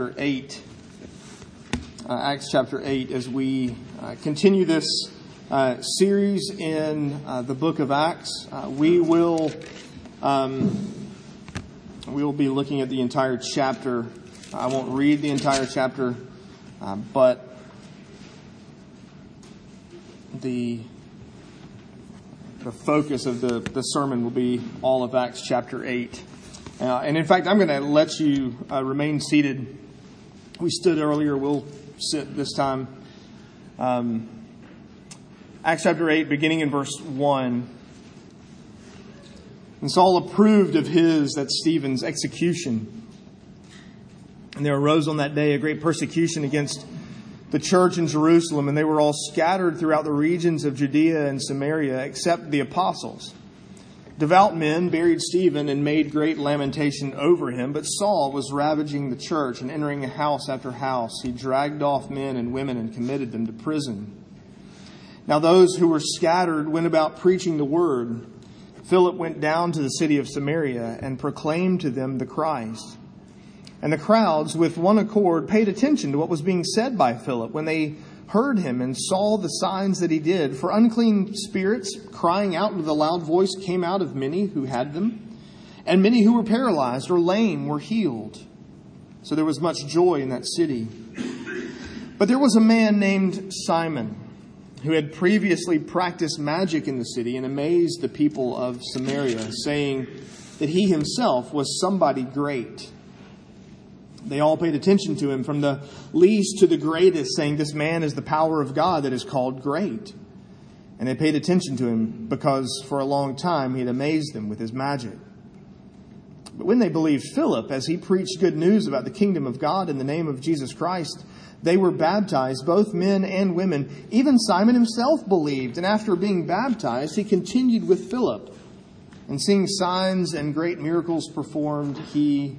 chapter 8. Uh, Acts chapter 8, as we uh, continue this uh, series in uh, the book of Acts, uh, we will um, we will be looking at the entire chapter. I won't read the entire chapter, uh, but the the focus of the, the sermon will be all of Acts chapter 8. Uh, and in fact, I'm going to let you remain seated we stood earlier. We'll sit this time. Um, Acts chapter 8, beginning in verse 1. And Saul approved of his, that's Stephen's, execution. And there arose on that day a great persecution against the church in Jerusalem, and they were all scattered throughout the regions of Judea and Samaria, except the apostles. Devout men buried Stephen and made great lamentation over him, but Saul was ravaging the church and entering house after house. He dragged off men and women and committed them to prison. Now those who were scattered went about preaching the word. Philip went down to the city of Samaria and proclaimed to them the Christ. And the crowds, with one accord, paid attention to what was being said by Philip when they heard him and saw the signs that he did. For unclean spirits, crying out with a loud voice, came out of many who had them, and many who were paralyzed or lame were healed. So there was much joy in that city. But there was a man named Simon who had previously practiced magic in the city and amazed the people of Samaria, saying that he himself was somebody great. They all paid attention to him, from the least to the greatest, saying, This man is the power of God that is called great. And they paid attention to him because for a long time he had amazed them with his magic. But when they believed Philip, as he preached good news about the kingdom of God in the name of Jesus Christ, they were baptized, both men and women. Even Simon himself believed, and after being baptized, he continued with Philip. And seeing signs and great miracles performed, he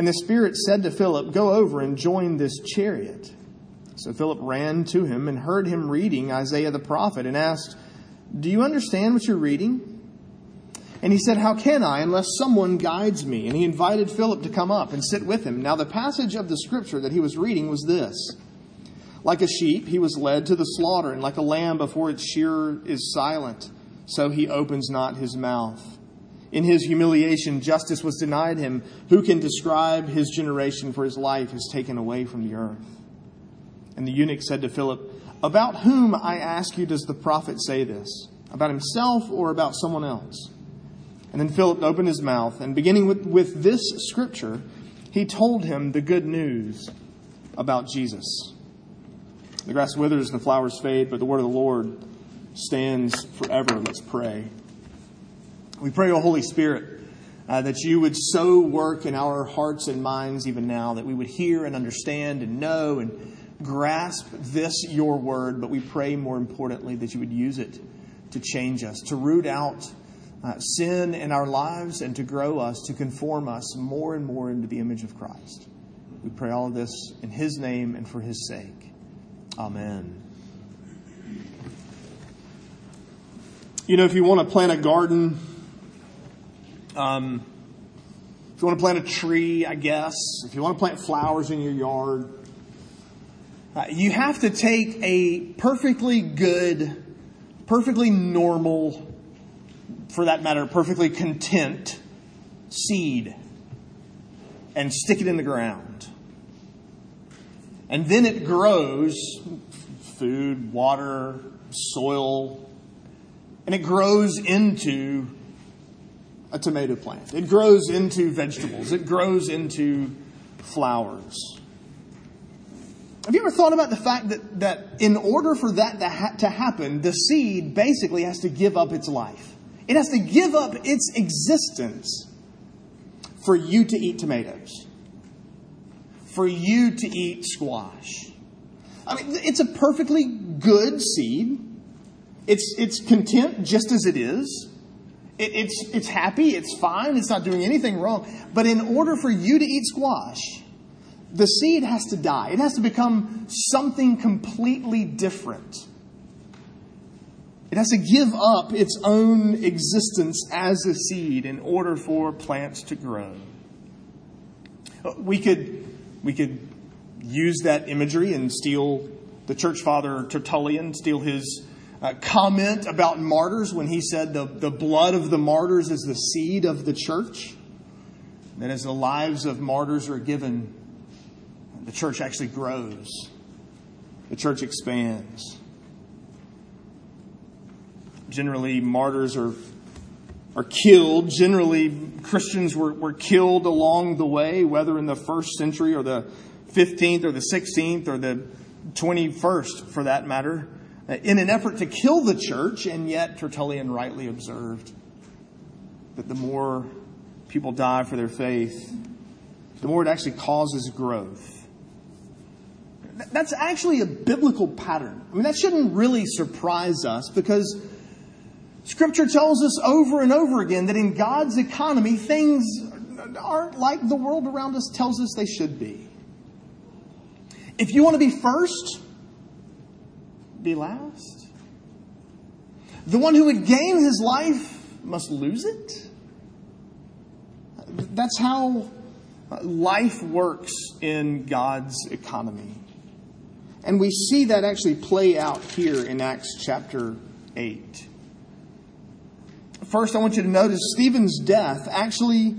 And the Spirit said to Philip, Go over and join this chariot. So Philip ran to him and heard him reading Isaiah the prophet and asked, Do you understand what you're reading? And he said, How can I unless someone guides me? And he invited Philip to come up and sit with him. Now, the passage of the scripture that he was reading was this Like a sheep, he was led to the slaughter, and like a lamb before its shearer is silent, so he opens not his mouth. In his humiliation, justice was denied him. Who can describe his generation, for his life is taken away from the earth? And the eunuch said to Philip, About whom, I ask you, does the prophet say this? About himself or about someone else? And then Philip opened his mouth, and beginning with, with this scripture, he told him the good news about Jesus. The grass withers and the flowers fade, but the word of the Lord stands forever. Let's pray. We pray, O Holy Spirit, uh, that you would so work in our hearts and minds even now, that we would hear and understand and know and grasp this, your word, but we pray more importantly that you would use it to change us, to root out uh, sin in our lives, and to grow us, to conform us more and more into the image of Christ. We pray all of this in his name and for his sake. Amen. You know, if you want to plant a garden, um, if you want to plant a tree, I guess, if you want to plant flowers in your yard, uh, you have to take a perfectly good, perfectly normal, for that matter, perfectly content seed and stick it in the ground. And then it grows food, water, soil, and it grows into a tomato plant. It grows into vegetables. It grows into flowers. Have you ever thought about the fact that, that in order for that to, ha- to happen, the seed basically has to give up its life? It has to give up its existence for you to eat tomatoes. for you to eat squash. I mean, it's a perfectly good seed. It's, it's content just as it is. It, it's, it's happy, it's fine, it's not doing anything wrong. But in order for you to eat squash, the seed has to die. It has to become something completely different. It has to give up its own existence as a seed in order for plants to grow. We could, we could use that imagery and steal the church father Tertullian, steal his uh, comment about martyrs when he said the, the blood of the martyrs is the seed of the church. That as the lives of martyrs are given, the church actually grows, the church expands. Generally, martyrs are, are killed. Generally, Christians were, were killed along the way, whether in the first century or the 15th or the 16th or the 21st, for that matter, in an effort to kill the church, and yet Tertullian rightly observed that the more people die for their faith, the more it actually causes growth. That's actually a biblical pattern. I mean, that shouldn't really surprise us because Scripture tells us over and over again that in God's economy, things aren't like the world around us tells us they should be. If you want to be first, be last. The one who would gain his life must lose it. That's how life works in God's economy. And we see that actually play out here in Acts chapter 8. First, I want you to notice Stephen's death actually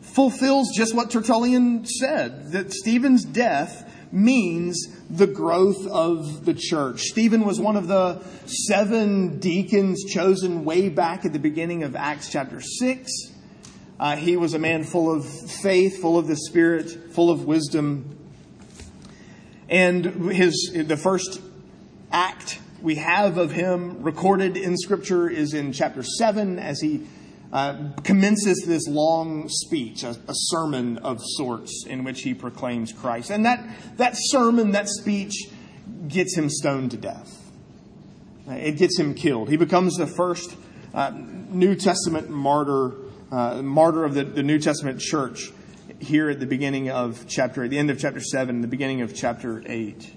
fulfills just what Tertullian said that Stephen's death means the growth of the church. Stephen was one of the seven deacons chosen way back at the beginning of Acts chapter 6. Uh, he was a man full of faith, full of the Spirit, full of wisdom. And his, the first act we have of him recorded in Scripture is in chapter 7 as he uh, commences this long speech, a, a, sermon of sorts in which he proclaims Christ. And that, that sermon, that speech, gets him stoned to death. It gets him killed. He becomes the first uh, New Testament martyr, uh, martyr of the, the New Testament church here at the beginning of chapter, at the end of chapter 7, the beginning of chapter 8.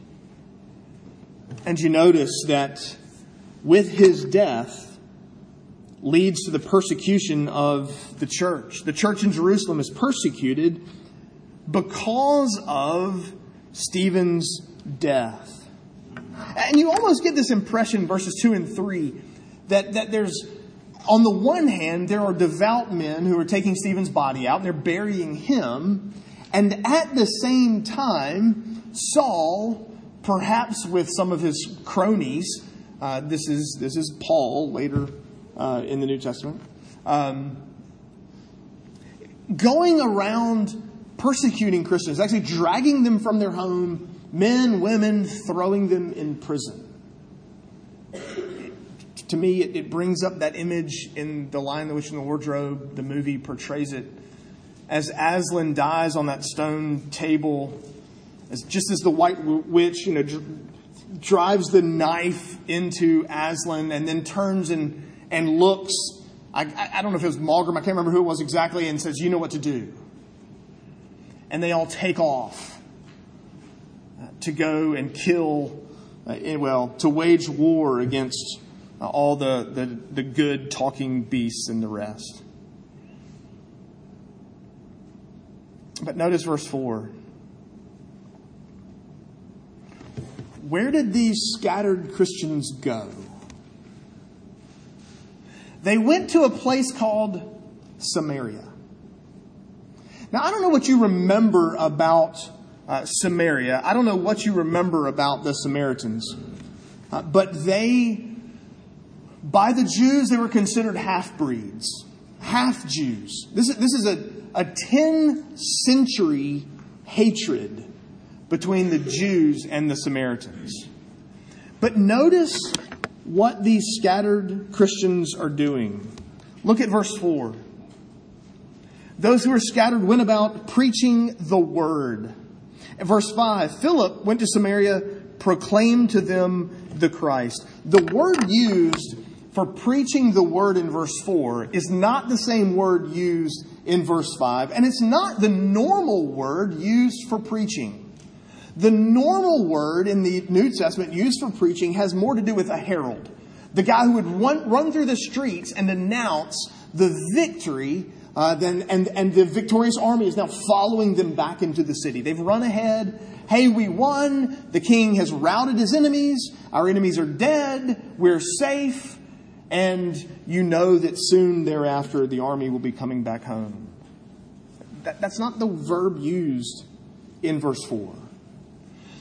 And you notice that with his death, leads to the persecution of the church. The church in Jerusalem is persecuted because of Stephen's death. And you almost get this impression, verses 2 and 3, that, that there's, on the one hand, there are devout men who are taking Stephen's body out and they're burying him. And at the same time, Saul, perhaps with some of his cronies, uh, this, is, this is Paul, later uh, in the New Testament. Um, going around persecuting Christians, actually dragging them from their home, men, women, throwing them in prison. To me, it, it brings up that image in The Lion, the Witch, and the Wardrobe. The movie portrays it as Aslan dies on that stone table, as just as the White Witch, you know, dr- drives the knife into Aslan and then turns and and looks. I, I don't know if it was Maugrim, I can't remember who it was exactly, and says, You know what to do. And they all take off uh, to go and kill, uh, well, to wage war against uh, all the, the, the good talking beasts and the rest. But notice verse 4. Where did these scattered Christians go? They went to a place called Samaria. Now, I don't know what you remember about uh, Samaria. I don't know what you remember about the Samaritans. Uh, but they, by the Jews, they were considered half breeds, half Jews. This is, this is a, a 10 century hatred between the Jews and the Samaritans. But notice what these scattered Christians are doing. Look at verse 4. Those who are scattered went about preaching the word Verse 5 Philip went to Samaria, proclaimed to them the Christ. The word used for preaching the word in verse 4 is not the same word used in verse 5, and it's not the normal word used for preaching. The normal word in the New Testament used for preaching has more to do with a herald, the guy who would run, run through the streets and announce the victory. Uh, then, and, and the victorious army is now following them back into the city. They've run ahead. Hey, we won. The king has routed his enemies. Our enemies are dead. We're safe. And you know that soon thereafter the army will be coming back home. That, that's not the verb used in verse 4.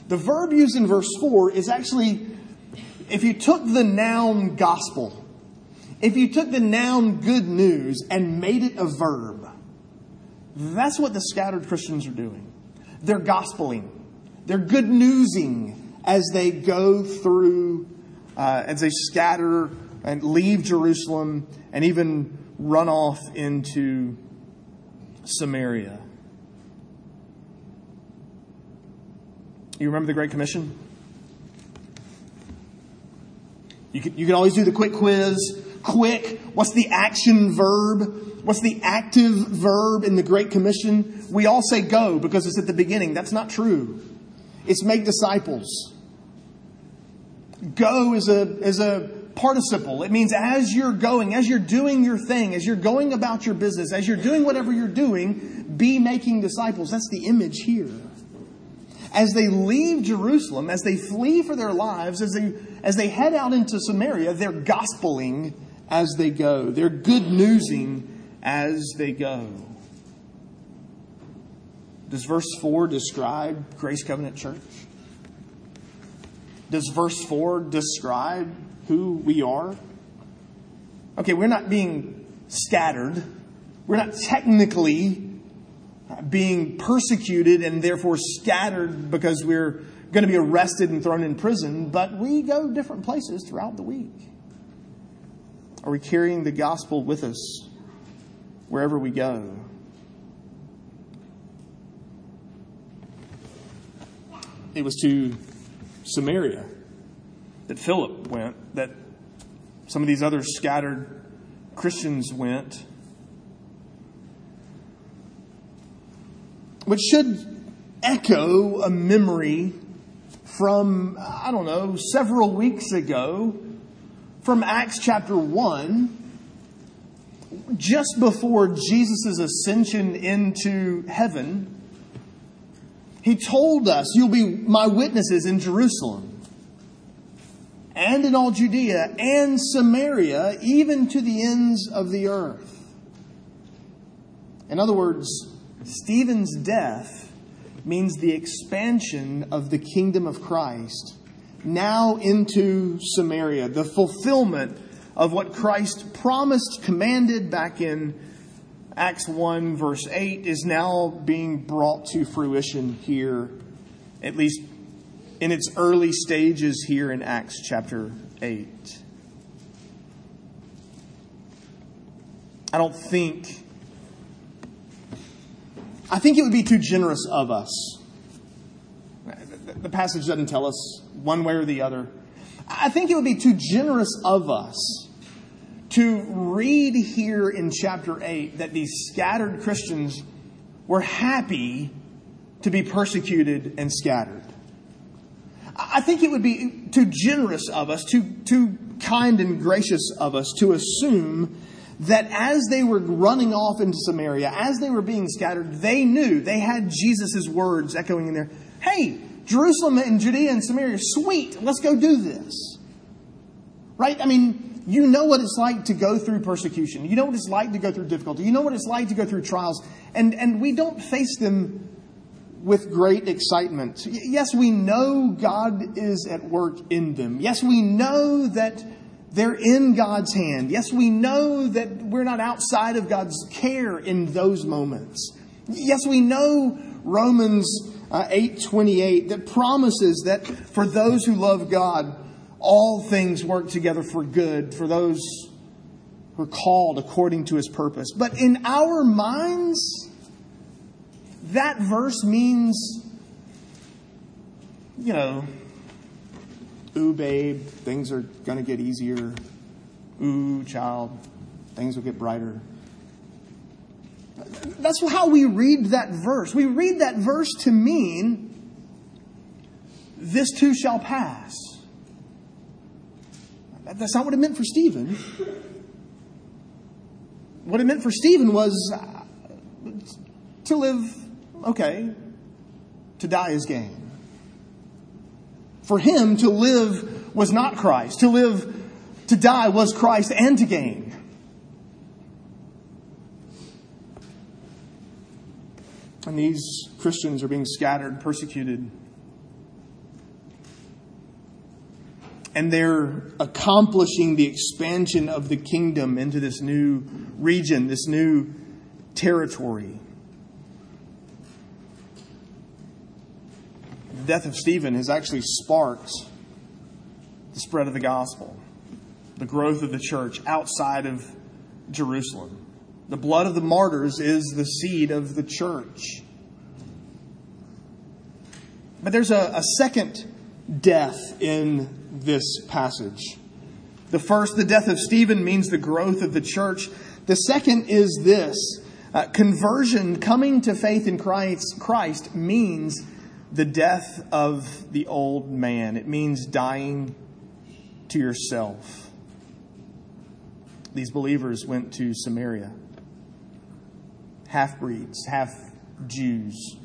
The verb used in verse 4 is actually, if you took the noun gospel, if you took the noun good news and made it a verb, that's what the scattered Christians are doing. They're gospeling, they're good newsing as they go through, uh, as they scatter and leave Jerusalem and even run off into Samaria. You remember the Great Commission? You can, you can always do the quick quiz. Quick. What's the action verb? What's the active verb in the Great Commission? We all say go because it's at the beginning. That's not true. It's make disciples. Go is a, is a participle. It means as you're going, as you're doing your thing, as you're going about your business, as you're doing whatever you're doing, be making disciples. That's the image here as they leave Jerusalem, as they flee for their lives, as they, as they head out into Samaria, they're gospeling as they go. They're good newsing as they go. Does verse 4 describe Grace Covenant Church? Does verse 4 describe who we are? Okay, we're not being scattered. We're not technically being persecuted and therefore scattered because we're going to be arrested and thrown in prison, but we go different places throughout the week. Are we carrying the gospel with us wherever we go? It was to Samaria that Philip went, that some of these other scattered Christians went. Which should echo a memory from, I don't know, several weeks ago from Acts chapter 1, just before Jesus' ascension into heaven. He told us, You'll be my witnesses in Jerusalem and in all Judea and Samaria, even to the ends of the earth. In other words, Stephen's death means the expansion of the kingdom of Christ now into Samaria, the fulfillment of what Christ promised, commanded back in Acts 1, verse 8, is now being brought to fruition here, at least in its early stages here in Acts chapter 8. I don't think I think it would be too generous of us. The passage doesn't tell us one way or the other. I think it would be too generous of us to read here in chapter 8 that these scattered Christians were happy to be persecuted and scattered. I think it would be too generous of us, too, too kind and gracious of us to assume that as they were running off into Samaria, as they were being scattered, they knew they had Jesus' words echoing in there. Hey, Jerusalem and Judea and Samaria, sweet, let's go do this. Right? I mean, you know what it's like to go through persecution. You know what it's like to go through difficulty. You know what it's like to go through trials. And, and we don't face them with great excitement. Yes, we know God is at work in them. Yes, we know that they're in God's hand. Yes, we know that we're not outside of God's care in those moments. Yes, we know Romans uh, 8:28 that promises that for those who love God, all things work together for good for those who are called according to his purpose. But in our minds, that verse means you know, ooh, babe, things are going to get easier. Ooh, child, things will get brighter. That's how we read that verse. We read that verse to mean this too shall pass. That's not what it meant for Stephen. What it meant for Stephen was uh, to live, okay, to die is gain. For him, to live was not Christ. To live, to die was Christ and to gain. And these Christians are being scattered, persecuted. And they're accomplishing the expansion of the kingdom into this new region, this new territory. Death of Stephen has actually sparked the spread of the gospel, the growth of the church outside of Jerusalem. The blood of the martyrs is the seed of the church. But there's a, a second death in this passage. The first, the death of Stephen, means the growth of the church. The second is this uh, conversion, coming to faith in Christ, Christ, means the death of the old man. It means dying to yourself. These believers went to Samaria half breeds, half Jews.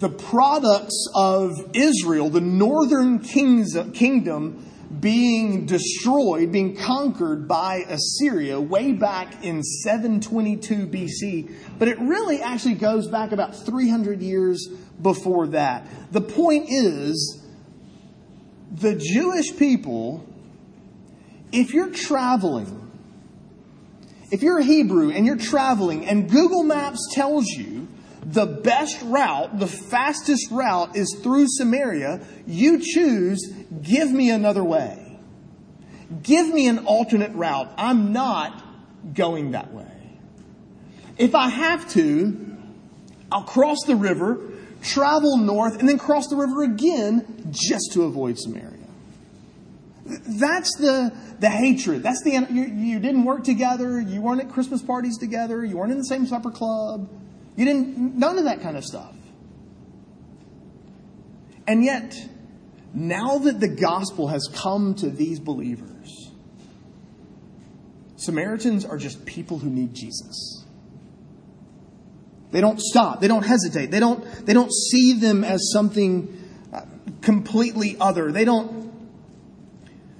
The products of Israel, the northern kingdom, being destroyed, being conquered by Assyria way back in 722 BC, but it really actually goes back about 300 years before that. The point is, the Jewish people, if you're traveling if you're a Hebrew and you're traveling and Google Maps tells you the best route, the fastest route is through Samaria, you choose, give me another way. Give me an alternate route. I'm not going that way. If I have to, I'll cross the river, travel north, and then cross the river again just to avoid Samaria. That's the, the hatred. That's the, you, you didn't work together. You weren't at Christmas parties together. You weren't in the same supper club. You didn't, none of that kind of stuff. And yet, now that the gospel has come to these believers, Samaritans are just people who need Jesus. They don't stop. They don't hesitate. They don't, they don't see them as something uh, completely other. They don't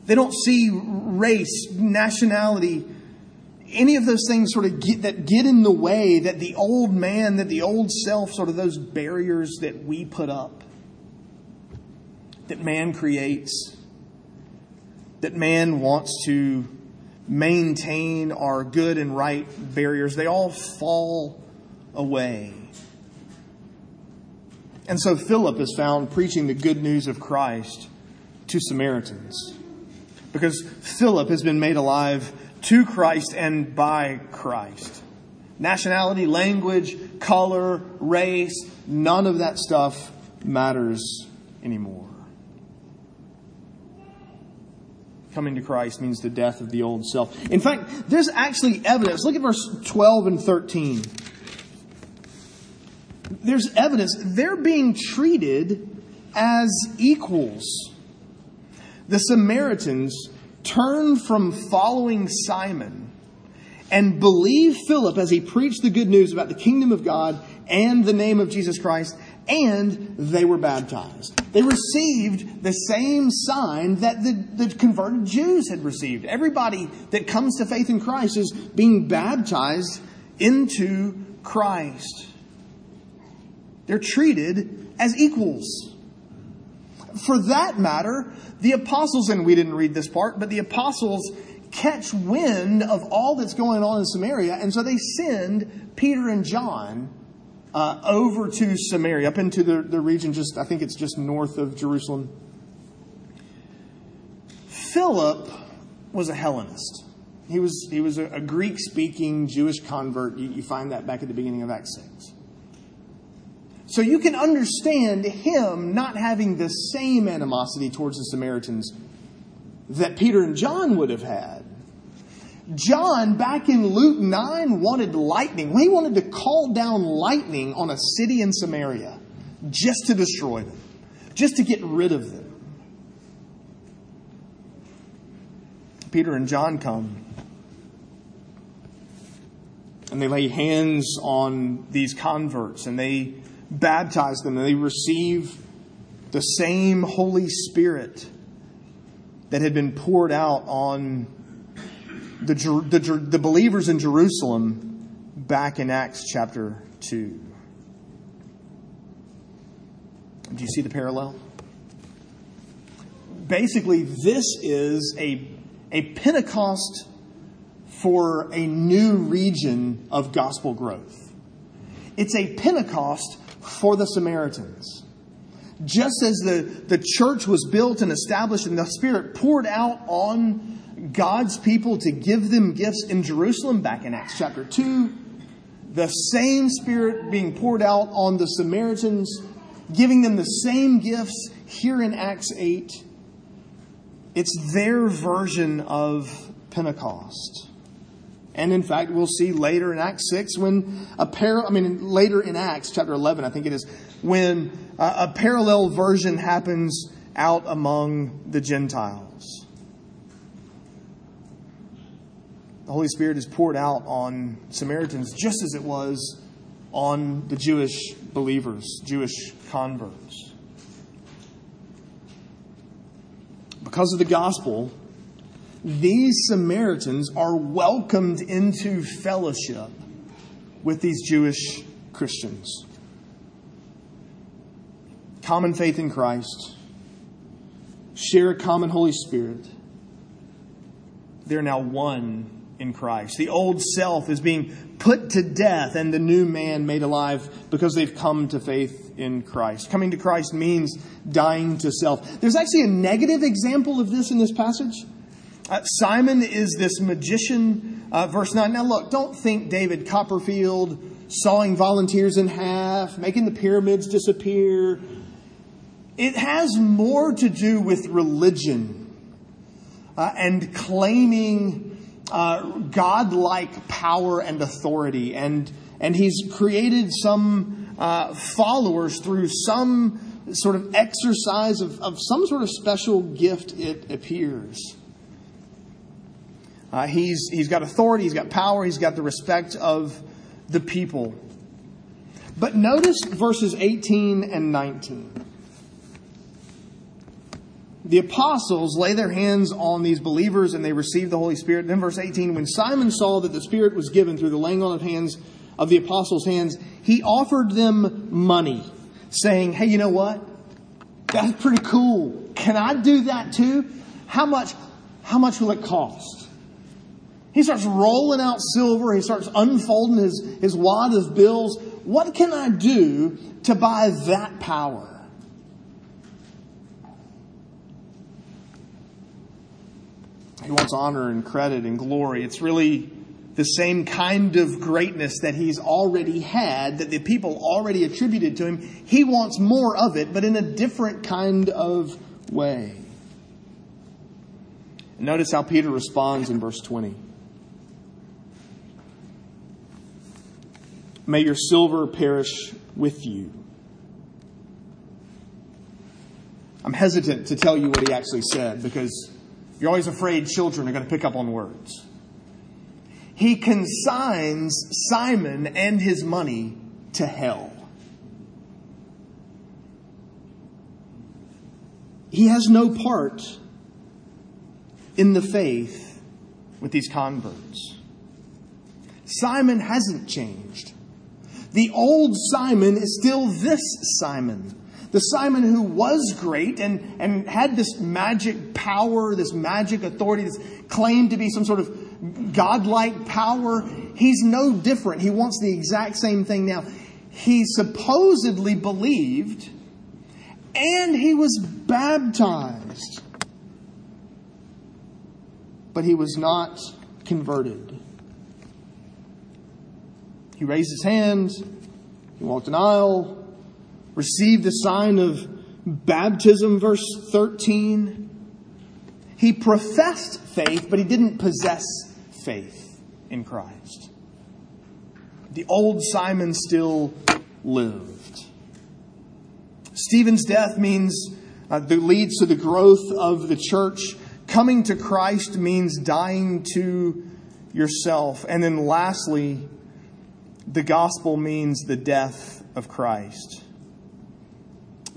they don't see race, nationality, any of those things sort of get, that get in the way that the old man, that the old self, sort of those barriers that we put up, that man creates, that man wants to maintain our good and right barriers, they all fall away. And so Philip is found preaching the good news of Christ to Samaritans because Philip has been made alive to Christ and by Christ. Nationality, language, color, race, none of that stuff matters anymore. Coming to Christ means the death of the old self. In fact, there's actually evidence. Look at verse 12 and 13. There's evidence. They're being treated as equals the Samaritans turn from following Simon and believe Philip as he preached the good news about the kingdom of God and the name of Jesus Christ, and they were baptized. They received the same sign that the, the converted Jews had received. Everybody that comes to faith in Christ is being baptized into Christ. They're treated as equals. For that matter, the apostles, and we didn't read this part, but the apostles catch wind of all that's going on in Samaria, and so they send Peter and John uh, over to Samaria, up into the, the region just, I think it's just north of Jerusalem. Philip was a Hellenist. He was, he was a, a Greek speaking Jewish convert. You, you find that back at the beginning of Acts 6. So you can understand him not having the same animosity towards the Samaritans that Peter and John would have had. John, back in Luke 9, wanted lightning. He wanted to call down lightning on a city in Samaria just to destroy them, just to get rid of them. Peter and John come and they lay hands on these converts and they baptize them and they receive the same Holy Spirit that had been poured out on the, the, the believers in Jerusalem back in Acts chapter 2. Do you see the parallel? Basically, this is a, a Pentecost for a new region of gospel growth. It's a Pentecost for the Samaritans. Just as the, the church was built and established and the Spirit poured out on God's people to give them gifts in Jerusalem back in Acts chapter 2, the same Spirit being poured out on the Samaritans, giving them the same gifts here in Acts 8. It's their version of Pentecost. And in fact, we'll see later in Acts 6 when a par- I mean, later in Acts chapter 11, I think it is, when uh, a parallel version happens out among the Gentiles. The Holy Spirit is poured out on Samaritans just as it was on the Jewish believers, Jewish converts. Because of the gospel, these Samaritans are welcomed into fellowship with these Jewish Christians. Common faith in Christ, share a common Holy Spirit. They're now one in Christ. The old self is being put to death and the new man made alive because they've come to faith in Christ. Coming to Christ means dying to self. There's actually a negative example of this in this passage. Uh, Simon is this magician, uh, verse 9. Now, look, don't think David Copperfield sawing volunteers in half, making the pyramids disappear. It has more to do with religion uh, and claiming uh, godlike power and authority. And, and he's created some uh, followers through some sort of exercise of, of some sort of special gift, it appears. Uh, he's, he's got authority, he's got power, he's got the respect of the people. But notice verses 18 and 19. The apostles lay their hands on these believers and they receive the Holy Spirit. Then, verse 18, when Simon saw that the Spirit was given through the laying on of hands of the apostles' hands, he offered them money, saying, Hey, you know what? That's pretty cool. Can I do that too? How much, how much will it cost? He starts rolling out silver. He starts unfolding his, his wad of bills. What can I do to buy that power? He wants honor and credit and glory. It's really the same kind of greatness that he's already had, that the people already attributed to him. He wants more of it, but in a different kind of way. Notice how Peter responds in verse 20. May your silver perish with you. I'm hesitant to tell you what he actually said because you're always afraid children are going to pick up on words. He consigns Simon and his money to hell. He has no part in the faith with these converts. Simon hasn't changed. The old Simon is still this Simon. The Simon who was great and, and had this magic power, this magic authority, this claimed to be some sort of godlike power. He's no different. He wants the exact same thing now. He supposedly believed and he was baptized. But he was not converted. He raised his hands. He walked an aisle. received the sign of baptism, verse 13. He professed faith, but he didn't possess faith in Christ. The old Simon still lived. Stephen's death means uh, that leads to the growth of the church. Coming to Christ means dying to yourself. And then lastly, the gospel means the death of Christ.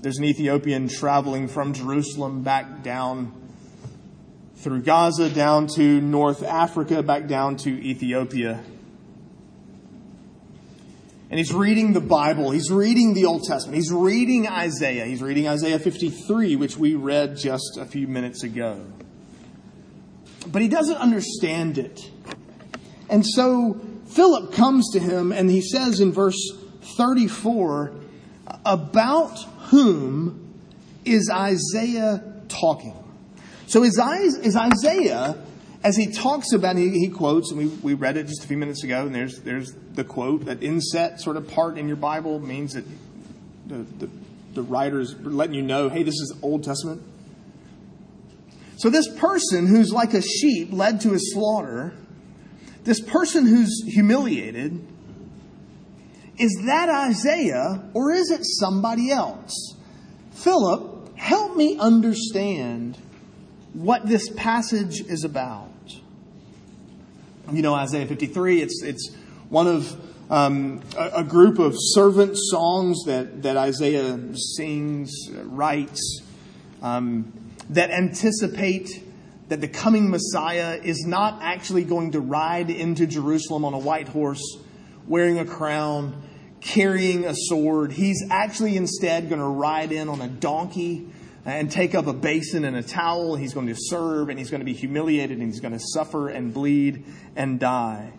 There's an Ethiopian traveling from Jerusalem back down through Gaza, down to North Africa, back down to Ethiopia. And he's reading the Bible. He's reading the Old Testament. He's reading Isaiah. He's reading Isaiah 53, which we read just a few minutes ago. But he doesn't understand it. And so Philip comes to him and he says in verse 34, about whom is Isaiah talking? So is Isaiah, as he talks about, he, he quotes, and we, we read it just a few minutes ago, and there's, there's the quote, that inset sort of part in your Bible means that the, the, the writer's letting you know, hey, this is Old Testament. So this person who's like a sheep led to his slaughter, this person who's humiliated, is that Isaiah or is it somebody else? Philip, help me understand what this passage is about. You know, Isaiah 53, it's, it's one of um, a, a, group of servant songs that, that Isaiah sings, writes, um, that anticipate that the coming Messiah is not actually going to ride into Jerusalem on a white horse, wearing a crown, carrying a sword. He's actually instead going to ride in on a donkey and take up a basin and a towel. He's going to serve and he's going to be humiliated and he's going to suffer and bleed and die.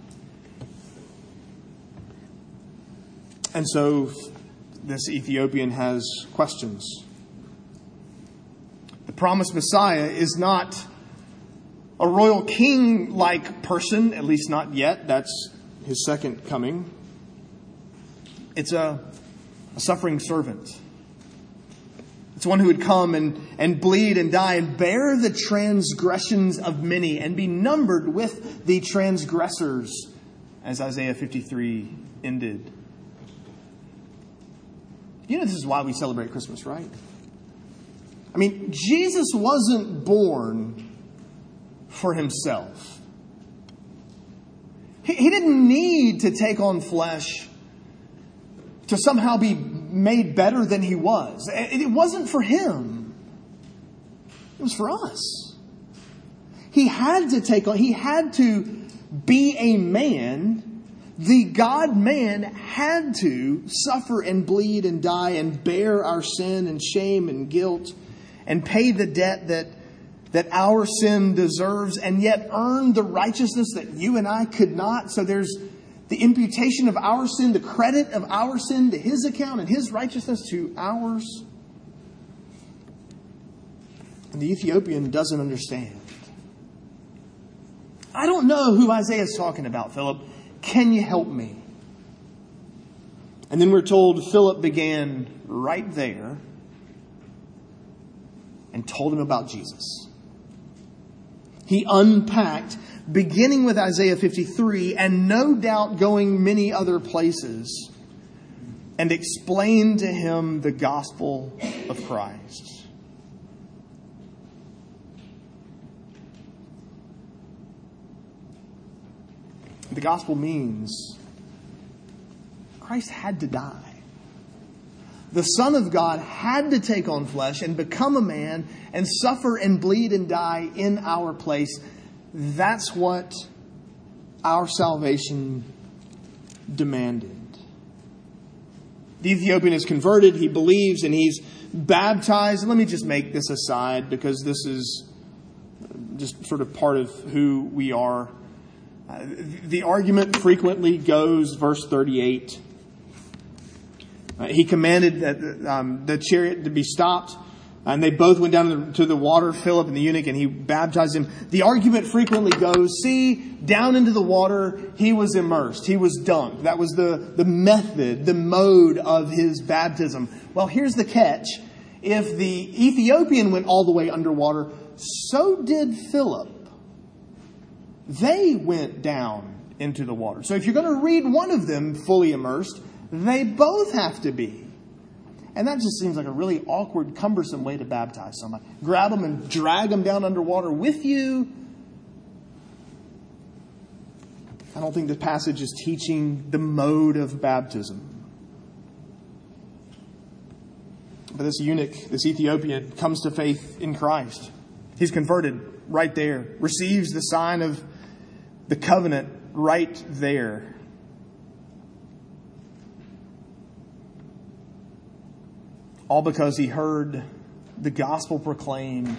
And so this Ethiopian has questions. The promised Messiah is not a royal king like person, at least not yet. That's his second coming. It's a, a suffering servant. It's one who would come and, and bleed and die and bear the transgressions of many and be numbered with the transgressors, as Isaiah 53 ended. You know, this is why we celebrate Christmas, right? I mean, Jesus wasn't born for himself. He, he didn't need to take on flesh to somehow be made better than he was. It wasn't for him, it was for us. He had to take on, he had to be a man. The God man had to suffer and bleed and die and bear our sin and shame and guilt and pay the debt that, that our sin deserves and yet earned the righteousness that you and I could not. So there's, the imputation of our sin, the credit of our sin to his account and his righteousness to ours. And the Ethiopian doesn't understand. I don't know who Isaiah is talking about, Philip. Can you help me? And then we're told Philip began right there and told him about Jesus. He unpacked beginning with Isaiah 53 and no doubt going many other places, and explained to him the gospel of Christ. The gospel means Christ had to die. The Son of God had to take on flesh and become a man and suffer and bleed and die in our place that's what our salvation demanded. The Ethiopian is converted, he believes, and he's baptized. let me just make this aside because this is just sort of part of who we are. Uh, the argument frequently goes, verse 38. Uh, he commanded that um, the chariot to be stopped And they both went down to the water, Philip and the eunuch, and he baptized him. The argument frequently goes, see, down into the water, he was immersed. He was dunked. That was the, the method, the mode of his baptism. Well, here's the catch. If the Ethiopian went all the way underwater, so did Philip. They went down into the water. So if you're going to read one of them fully immersed, they both have to be. And that just seems like a really awkward, cumbersome way to baptize somebody. Grab them and drag them down underwater with you. I don't think the passage is teaching the mode of baptism. But this eunuch, this Ethiopian, comes to faith in Christ. He's converted right there, receives the sign of the covenant right there. All because he heard the gospel proclaimed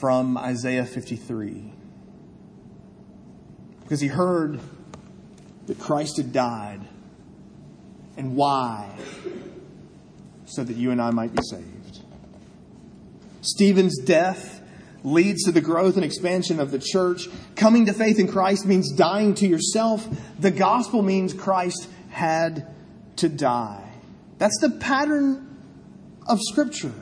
from Isaiah 53. Because he heard that Christ had died. And why? So that you and I might be saved. Stephen's death leads to the growth and expansion of the church. Coming to faith in Christ means dying to yourself. The gospel means Christ had to die. That's the pattern of Scripture.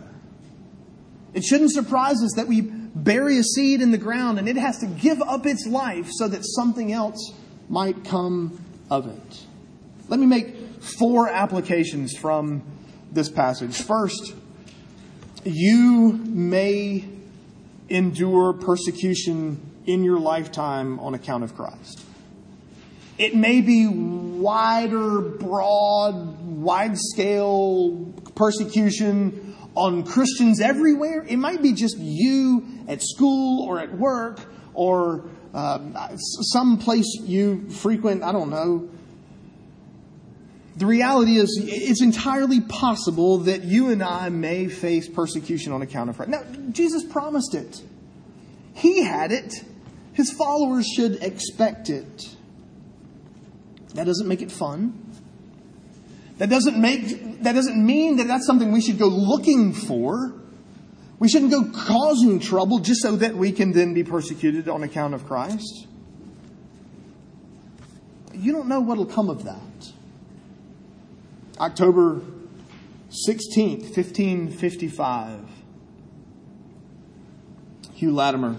It shouldn't surprise us that we bury a seed in the ground and it has to give up its life so that something else might come of it. Let me make four applications from this passage. First, you may endure persecution in your lifetime on account of Christ. It may be wider, broad, wide scale persecution on Christians everywhere. It might be just you at school or at work or uh, some place you frequent. I don't know. The reality is, it's entirely possible that you and I may face persecution on account of Christ. Now, Jesus promised it. He had it. His followers should expect it. That doesn't make it fun. That doesn't make, that doesn't mean that that's something we should go looking for. We shouldn't go causing trouble just so that we can then be persecuted on account of Christ. You don't know what'll come of that. October 16th, 1555. Hugh Latimer,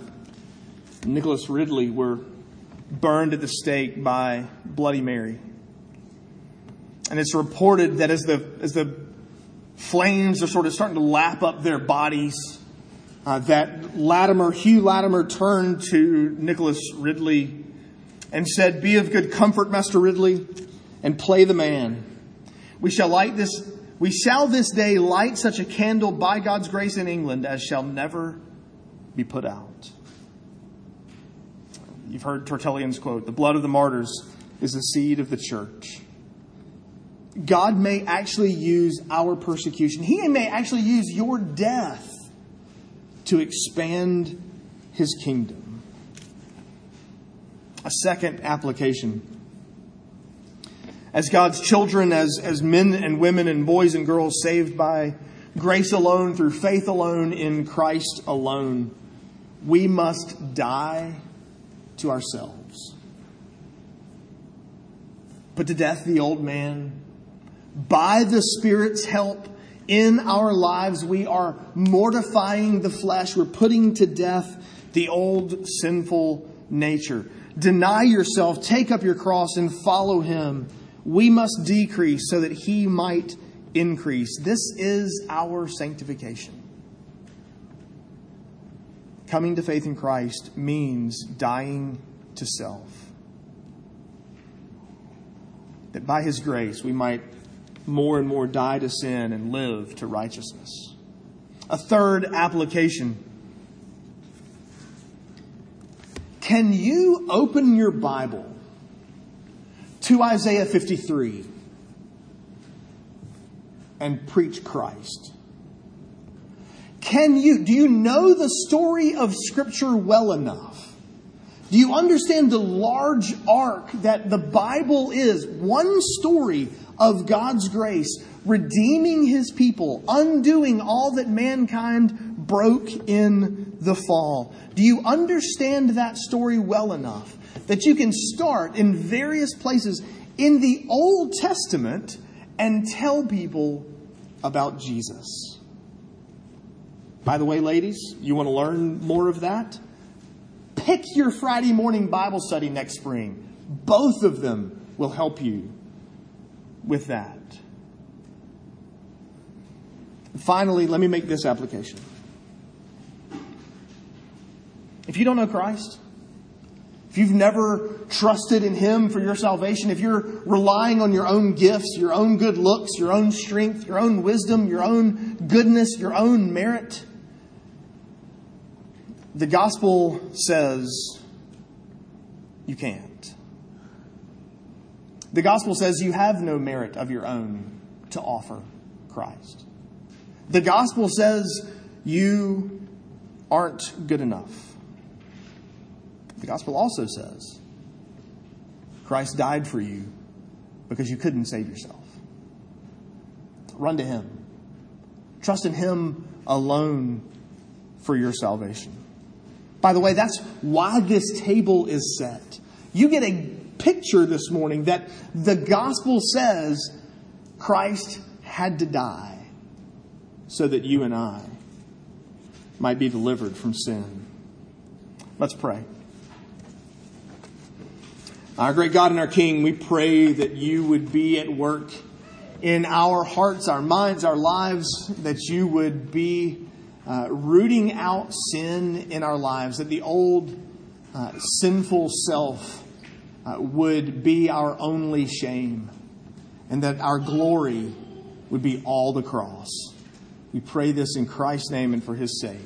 Nicholas Ridley were burned at the stake by Bloody Mary. And it's reported that as the, as the flames are sort of starting to lap up their bodies, uh, that Latimer, Hugh Latimer, turned to Nicholas Ridley and said, Be of good comfort, Master Ridley, and play the man. We shall light this, we shall this day light such a candle by God's grace in England as shall never be put out. You've heard Tertullian's quote, the blood of the martyrs is the seed of the church. God may actually use our persecution. He may actually use your death to expand his kingdom. A second application. As God's children, as, as men and women and boys and girls saved by grace alone, through faith alone, in Christ alone, we must die to ourselves. Put to death the old man by the Spirit's help in our lives, we are mortifying the flesh. We're putting to death the old sinful nature. Deny yourself, take up your cross, and follow Him. We must decrease so that He might increase. This is our sanctification. Coming to faith in Christ means dying to self. That by His grace we might more and more die to sin and live to righteousness. A third application. Can you open your Bible to Isaiah 53 and preach Christ? Can you, do you know the story of Scripture well enough? Do you understand the large arc that the Bible is? One story of God's grace redeeming his people, undoing all that mankind broke in the fall. Do you understand that story well enough that you can start in various places in the Old Testament and tell people about Jesus? By the way, ladies, you want to learn more of that? Pick your Friday morning Bible study next spring. Both of them will help you with that. Finally, let me make this application. If you don't know Christ, if you've never trusted in Him for your salvation, if you're relying on your own gifts, your own good looks, your own strength, your own wisdom, your own goodness, your own merit, the gospel says you can't. The gospel says you have no merit of your own to offer Christ. The gospel says you aren't good enough. The gospel also says Christ died for you because you couldn't save yourself. Run to Him. Trust in Him alone for your salvation. By the way, that's why this table is set. You get a picture this morning that the gospel says Christ had to die so that you and I might be delivered from sin. Let's pray. Our great God and our King, we pray that you would be at work in our hearts, our minds, our lives, that you would be uh, rooting out sin in our lives, that the old uh, sinful self uh, would be our only shame, and that our glory would be all the cross. We pray this in Christ's name and for his sake.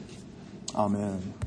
Amen.